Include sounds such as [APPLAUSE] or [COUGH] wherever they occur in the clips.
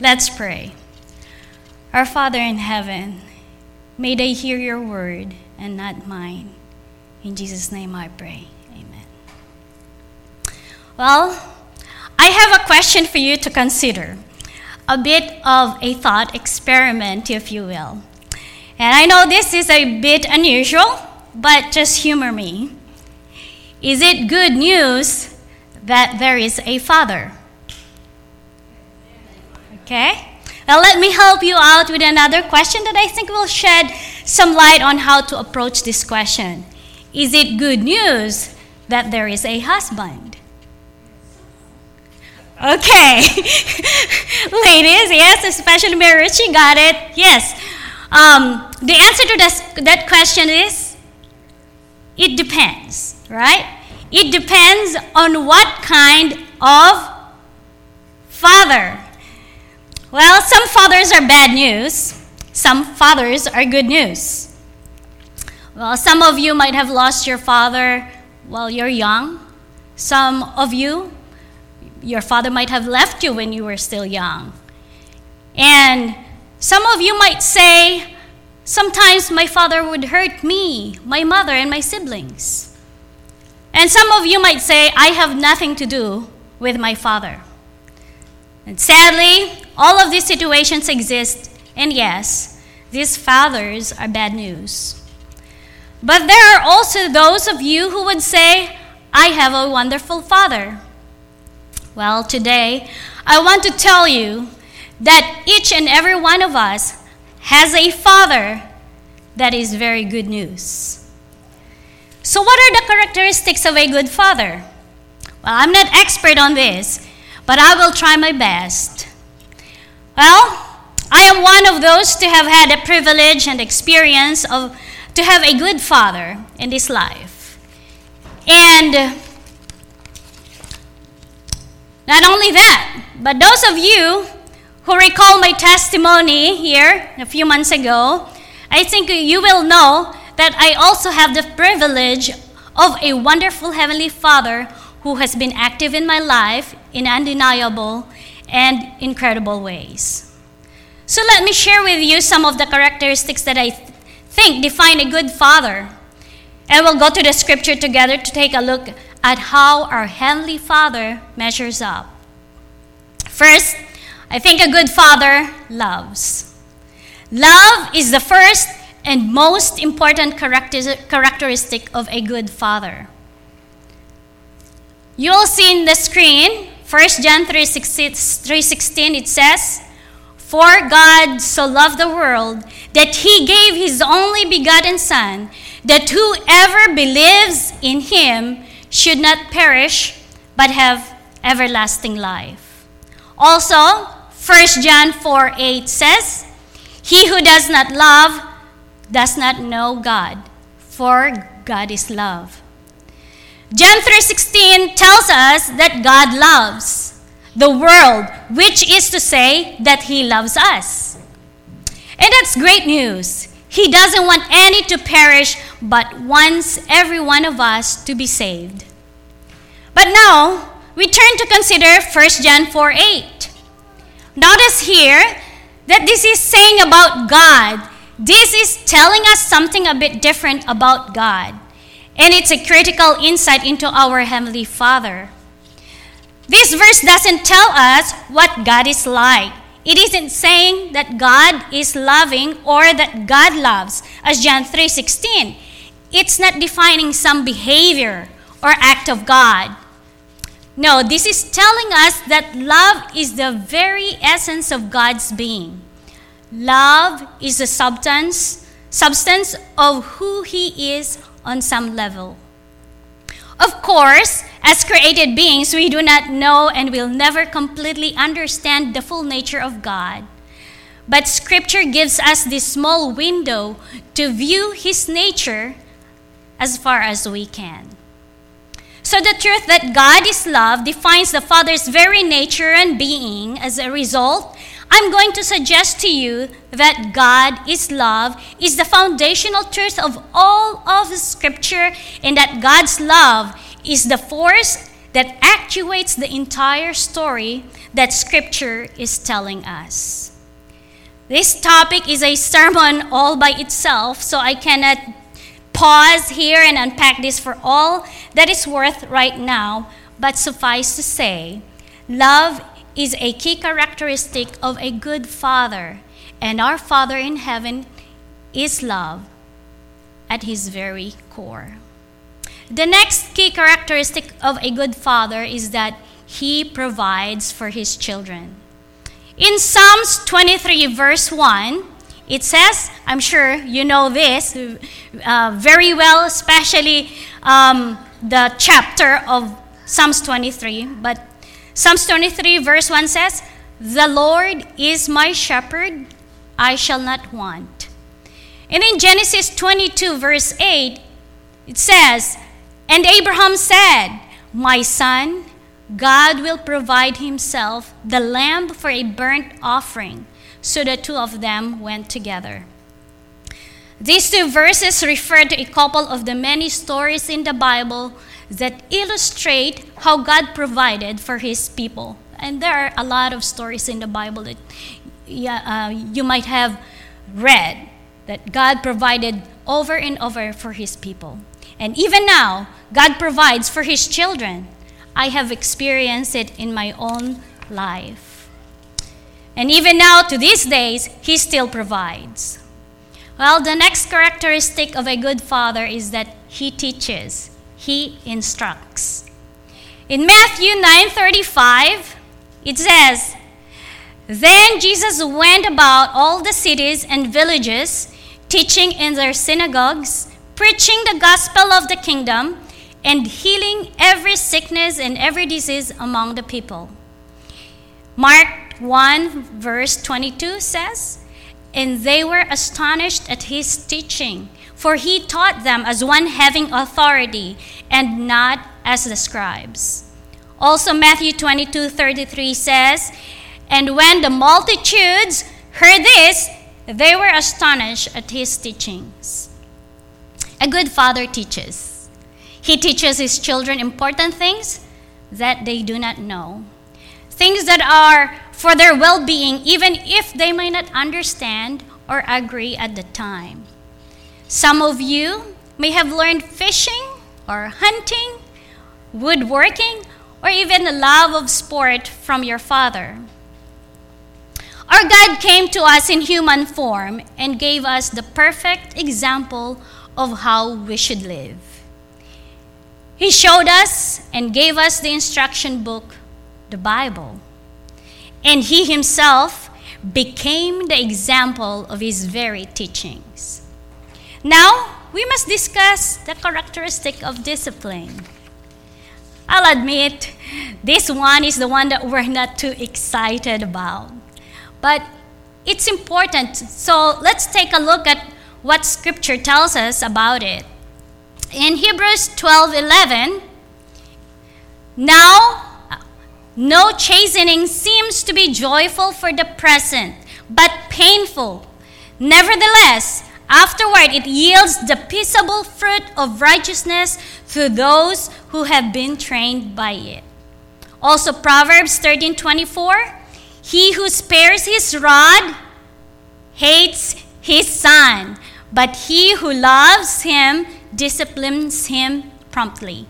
Let's pray. Our Father in heaven, may they hear your word and not mine. In Jesus' name I pray. Amen. Well, I have a question for you to consider. A bit of a thought experiment, if you will. And I know this is a bit unusual, but just humor me. Is it good news that there is a Father? Okay? Now, let me help you out with another question that I think will shed some light on how to approach this question. Is it good news that there is a husband? Okay. [LAUGHS] Ladies, yes, especially Mary Ritchie got it. Yes. Um, the answer to this, that question is it depends, right? It depends on what kind of father. Well, some fathers are bad news, some fathers are good news. Well, some of you might have lost your father while you're young. Some of you, your father might have left you when you were still young. And some of you might say, sometimes my father would hurt me, my mother, and my siblings. And some of you might say, I have nothing to do with my father. And sadly, all of these situations exist, and yes, these fathers are bad news. But there are also those of you who would say, I have a wonderful father. Well, today, I want to tell you that each and every one of us has a father that is very good news. So, what are the characteristics of a good father? Well, I'm not expert on this, but I will try my best. Well, I am one of those to have had the privilege and experience of to have a good father in this life. And not only that, but those of you who recall my testimony here a few months ago, I think you will know that I also have the privilege of a wonderful Heavenly Father who has been active in my life in undeniable and incredible ways. So let me share with you some of the characteristics that I th- think define a good father. And we'll go to the scripture together to take a look at how our Heavenly Father measures up. First, I think a good father loves. Love is the first and most important characteristic of a good father. You'll see in the screen, 1 John 3.16, it says, For God so loved the world that he gave his only begotten Son, that whoever believes in him should not perish, but have everlasting life. Also, 1 John 4 8 says, He who does not love does not know God, for God is love. John 3:16 tells us that God loves the world, which is to say that he loves us. And that's great news. He doesn't want any to perish, but wants every one of us to be saved. But now, we turn to consider 1 John 4 8. Notice here that this is saying about God. This is telling us something a bit different about God. And it's a critical insight into our Heavenly Father. This verse doesn't tell us what God is like. It isn't saying that God is loving or that God loves, as John 3:16. It's not defining some behavior or act of God. No, this is telling us that love is the very essence of God's being. Love is the substance substance of who he is on some level. Of course, as created beings, we do not know and will never completely understand the full nature of God. But Scripture gives us this small window to view His nature as far as we can. So, the truth that God is love defines the Father's very nature and being. As a result, I'm going to suggest to you that God is love is the foundational truth of all of Scripture, and that God's love is the force that actuates the entire story that Scripture is telling us. This topic is a sermon all by itself, so I cannot pause here and unpack this for all that is worth right now, but suffice to say, love is a key characteristic of a good father, and our Father in heaven is love at his very core. The next key characteristic of a good father is that he provides for his children. In Psalms 23, verse 1, it says, I'm sure you know this uh, very well, especially um, the chapter of Psalms 23. But Psalms 23, verse 1 says, The Lord is my shepherd, I shall not want. And in Genesis 22, verse 8, it says, And Abraham said, My son, God will provide himself the lamb for a burnt offering. So the two of them went together. These two verses refer to a couple of the many stories in the Bible that illustrate how God provided for his people. And there are a lot of stories in the Bible that uh, you might have read that God provided over and over for his people. And even now, God provides for his children. I have experienced it in my own life. And even now, to these days, He still provides. Well, the next characteristic of a good father is that he teaches, he instructs. In Matthew 9:35, it says, "Then Jesus went about all the cities and villages, teaching in their synagogues, preaching the gospel of the kingdom, and healing every sickness and every disease among the people. Mark 1, verse 22 says, And they were astonished at his teaching, for he taught them as one having authority and not as the scribes. Also, Matthew 22, 33 says, And when the multitudes heard this, they were astonished at his teachings. A good father teaches. He teaches his children important things that they do not know, things that are for their well being, even if they may not understand or agree at the time. Some of you may have learned fishing or hunting, woodworking, or even the love of sport from your father. Our God came to us in human form and gave us the perfect example of how we should live. He showed us and gave us the instruction book, the Bible. And He Himself became the example of His very teachings. Now, we must discuss the characteristic of discipline. I'll admit, this one is the one that we're not too excited about. But it's important. So let's take a look at what Scripture tells us about it. In Hebrews 12:11, now no chastening seems to be joyful for the present, but painful. Nevertheless, afterward it yields the peaceable fruit of righteousness to those who have been trained by it. Also Proverbs 13:24, he who spares his rod hates his son, but he who loves him disciplines him promptly.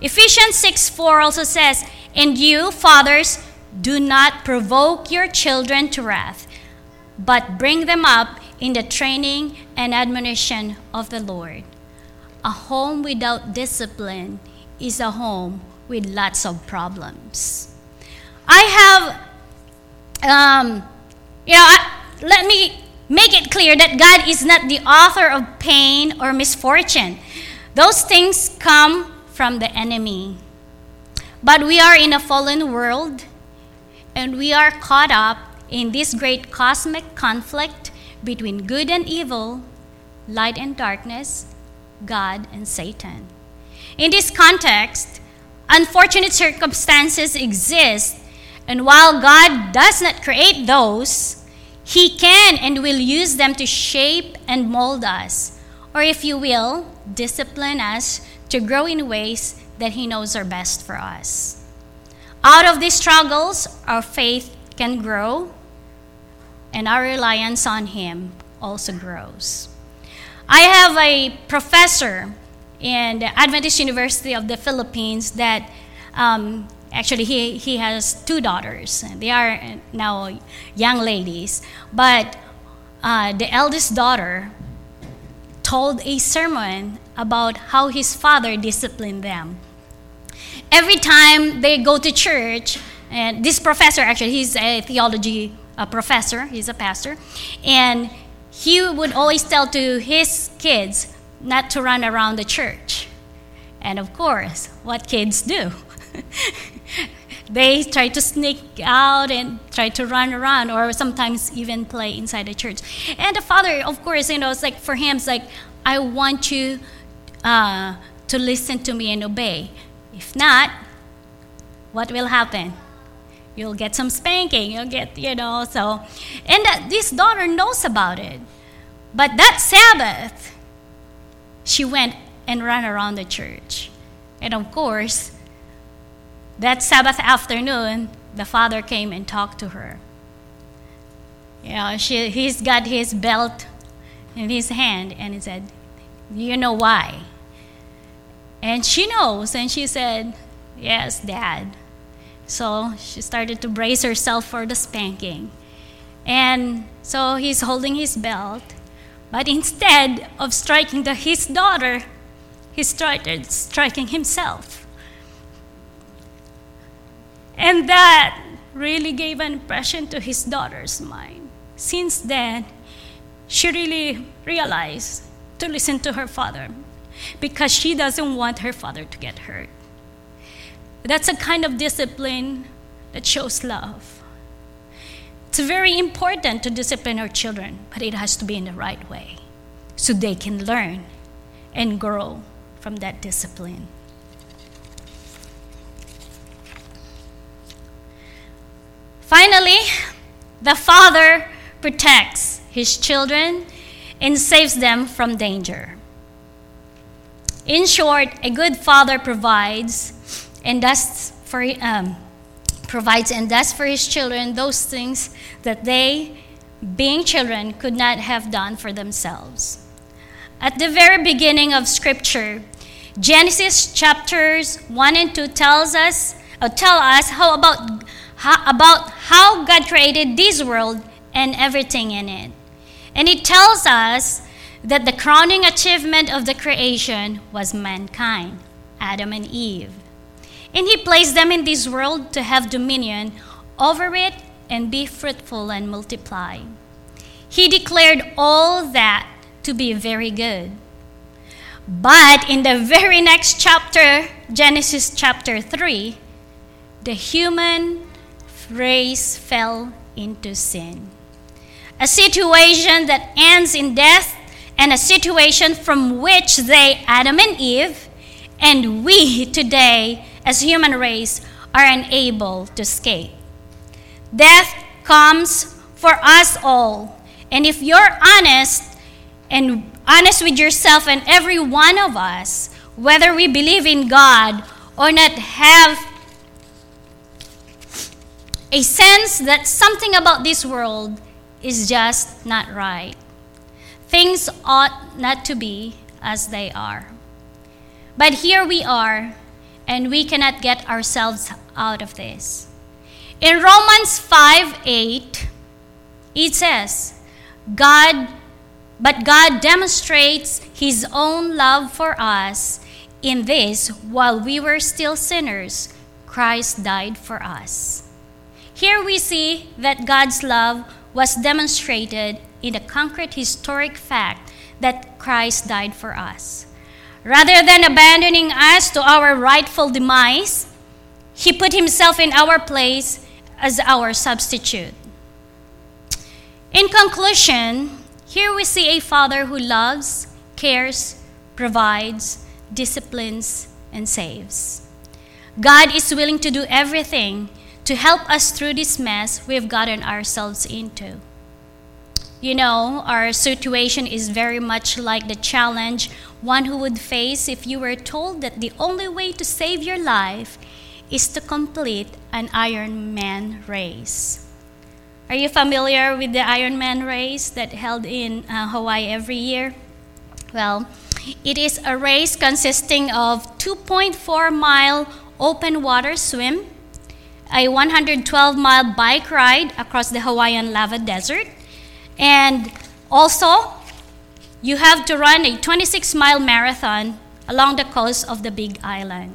Ephesians 6 4 also says, And you, fathers, do not provoke your children to wrath, but bring them up in the training and admonition of the Lord. A home without discipline is a home with lots of problems. I have, um, you know, I, let me Make it clear that God is not the author of pain or misfortune. Those things come from the enemy. But we are in a fallen world, and we are caught up in this great cosmic conflict between good and evil, light and darkness, God and Satan. In this context, unfortunate circumstances exist, and while God does not create those, he can and will use them to shape and mold us, or if you will, discipline us to grow in ways that He knows are best for us. Out of these struggles, our faith can grow, and our reliance on Him also grows. I have a professor in the Adventist University of the Philippines that um, actually he, he has two daughters. They are now young ladies. But uh, the eldest daughter told a sermon about how his father disciplined them. Every time they go to church, and this professor actually, he's a theology a professor, he's a pastor, and he would always tell to his kids not to run around the church. And of course, what kids do? [LAUGHS] they try to sneak out and try to run around or sometimes even play inside the church. And the father, of course, you know, it's like for him, it's like, I want you uh, to listen to me and obey. If not, what will happen? You'll get some spanking. You'll get, you know, so. And that this daughter knows about it. But that Sabbath, she went and ran around the church. And of course, that Sabbath afternoon, the father came and talked to her. You know, she, he's got his belt in his hand, and he said, You know why? And she knows, and she said, Yes, Dad. So she started to brace herself for the spanking. And so he's holding his belt, but instead of striking the, his daughter, he started striking himself. And that really gave an impression to his daughter's mind. Since then, she really realized to listen to her father because she doesn't want her father to get hurt. That's a kind of discipline that shows love. It's very important to discipline our children, but it has to be in the right way so they can learn and grow from that discipline. Finally, the father protects his children and saves them from danger. In short, a good father provides and does for um, provides and does for his children those things that they, being children, could not have done for themselves. At the very beginning of Scripture, Genesis chapters one and two tells us uh, tell us how about how, about how God created this world and everything in it, and it tells us that the crowning achievement of the creation was mankind, Adam and Eve. And he placed them in this world to have dominion over it and be fruitful and multiply. He declared all that to be very good. But in the very next chapter, Genesis chapter 3, the human race fell into sin. A situation that ends in death and a situation from which they, Adam and Eve, and we today as human race are unable to escape. Death comes for us all. And if you're honest and honest with yourself and every one of us, whether we believe in God or not have a sense that something about this world is just not right. Things ought not to be as they are. But here we are and we cannot get ourselves out of this. In Romans 5 8, it says, God, but God demonstrates his own love for us in this while we were still sinners, Christ died for us. Here we see that God's love was demonstrated in the concrete historic fact that Christ died for us. Rather than abandoning us to our rightful demise, he put himself in our place as our substitute. In conclusion, here we see a father who loves, cares, provides, disciplines, and saves. God is willing to do everything to help us through this mess we've gotten ourselves into. You know, our situation is very much like the challenge one who would face if you were told that the only way to save your life is to complete an Ironman race. Are you familiar with the Ironman race that held in uh, Hawaii every year? Well, it is a race consisting of 2.4 mile open water swim, a 112 mile bike ride across the Hawaiian lava desert, and also you have to run a 26 mile marathon along the coast of the Big Island.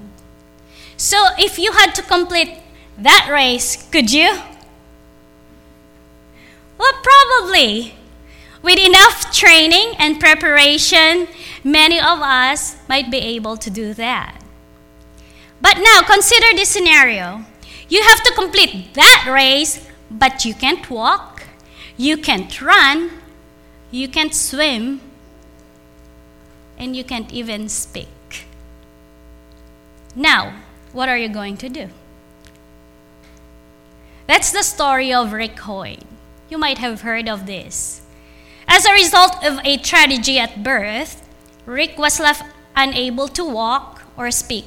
So if you had to complete that race, could you? Well, probably. With enough training and preparation, many of us might be able to do that. But now consider this scenario. You have to complete that race, but you can't walk, you can't run, you can't swim, and you can't even speak. Now, what are you going to do? That's the story of Rick Hoyt. You might have heard of this. As a result of a tragedy at birth, Rick was left unable to walk or speak,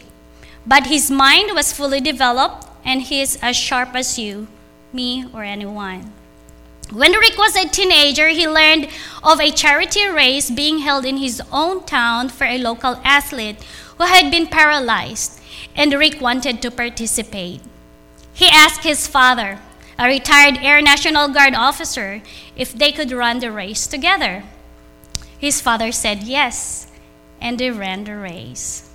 but his mind was fully developed and he is as sharp as you, me, or anyone. When Rick was a teenager, he learned of a charity race being held in his own town for a local athlete who had been paralyzed, and Rick wanted to participate. He asked his father, a retired Air National Guard officer, if they could run the race together. His father said yes, and they ran the race.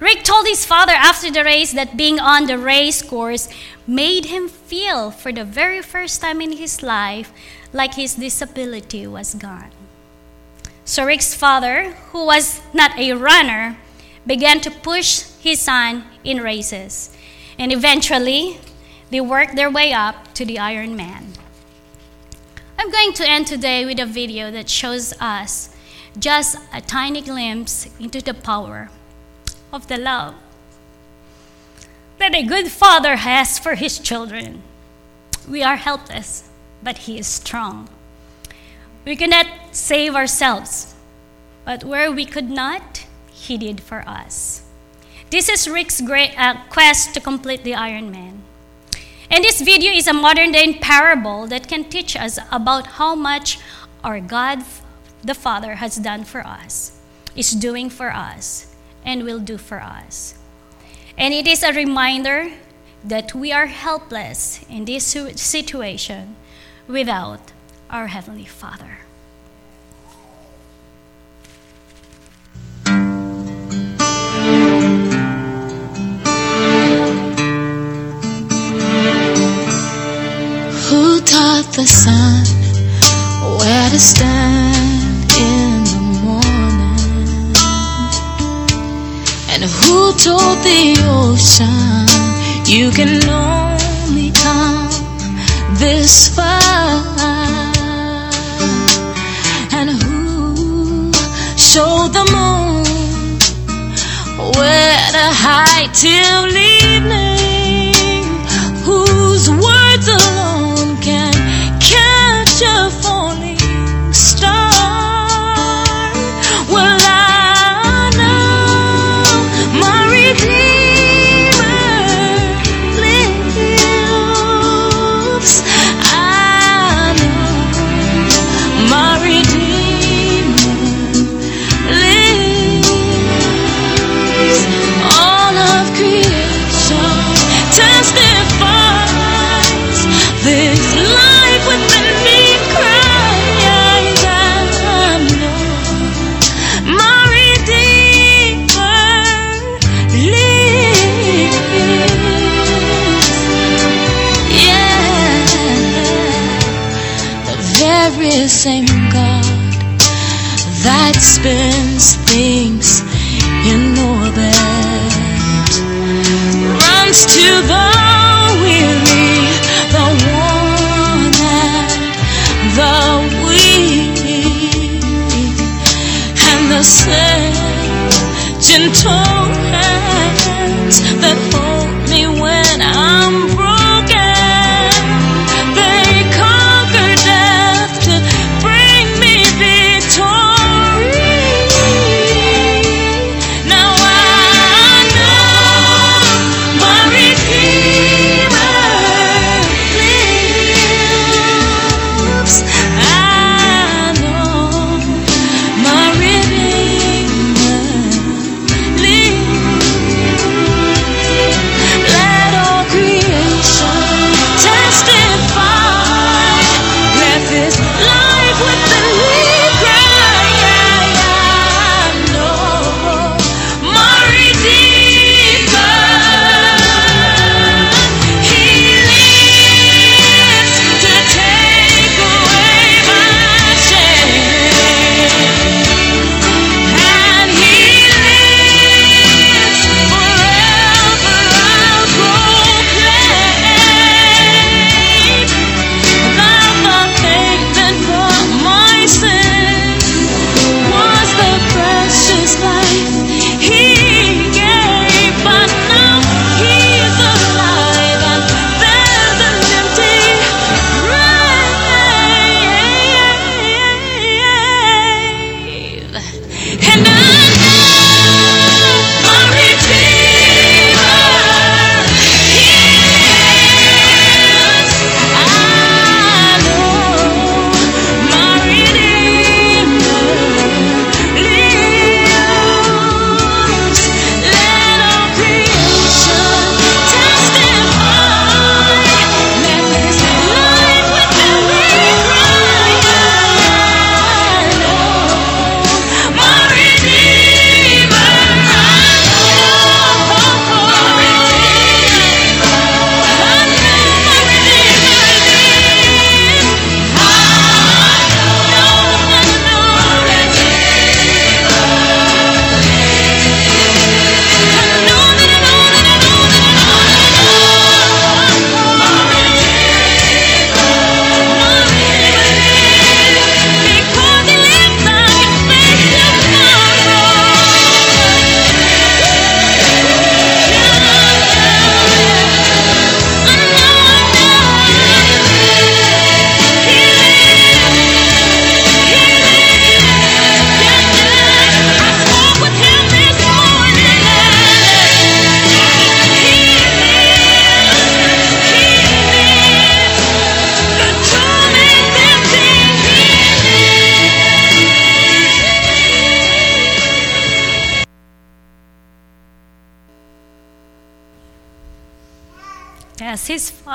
Rick told his father after the race that being on the race course made him feel, for the very first time in his life, like his disability was gone. So Rick's father, who was not a runner, began to push his son in races. And eventually, they worked their way up to the Ironman. I'm going to end today with a video that shows us just a tiny glimpse into the power of the love that a good father has for his children. We are helpless, but he is strong. We cannot save ourselves, but where we could not, he did for us. This is Rick's great uh, quest to complete the Iron Man. And this video is a modern day parable that can teach us about how much our God the Father has done for us, is doing for us, and will do for us. And it is a reminder that we are helpless in this situation without our Heavenly Father. Who taught the sun where to stand who told the ocean you can only come this far? And who showed the moon where to hide till evening? Very same God that spins things in orbit. Runs to the weary, the worn and the weak, and the same gentle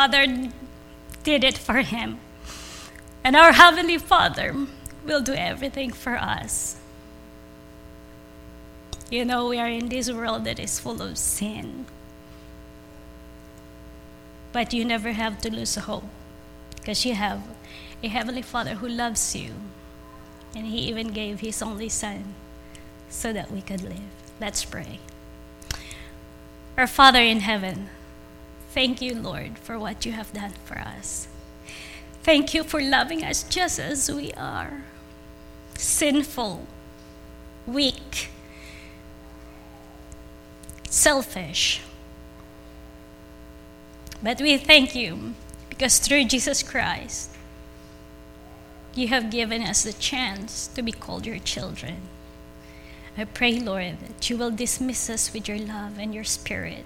Father did it for him. And our Heavenly Father will do everything for us. You know, we are in this world that is full of sin. But you never have to lose hope because you have a Heavenly Father who loves you. And He even gave His only Son so that we could live. Let's pray. Our Father in heaven, thank you, Lord, for what you have done for us. Thank you for loving us just as we are sinful, weak, selfish. But we thank you because through Jesus Christ, you have given us the chance to be called your children. I pray, Lord, that you will dismiss us with your love and your spirit.